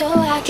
so I can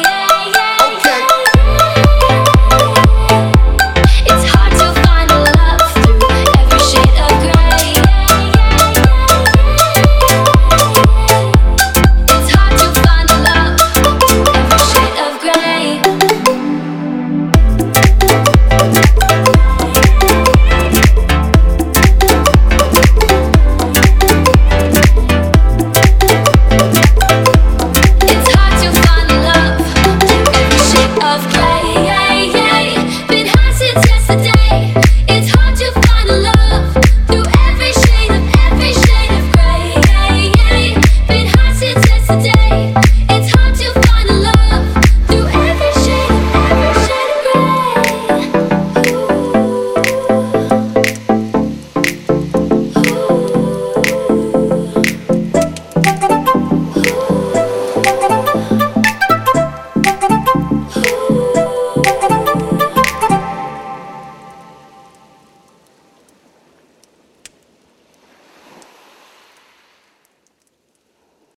it.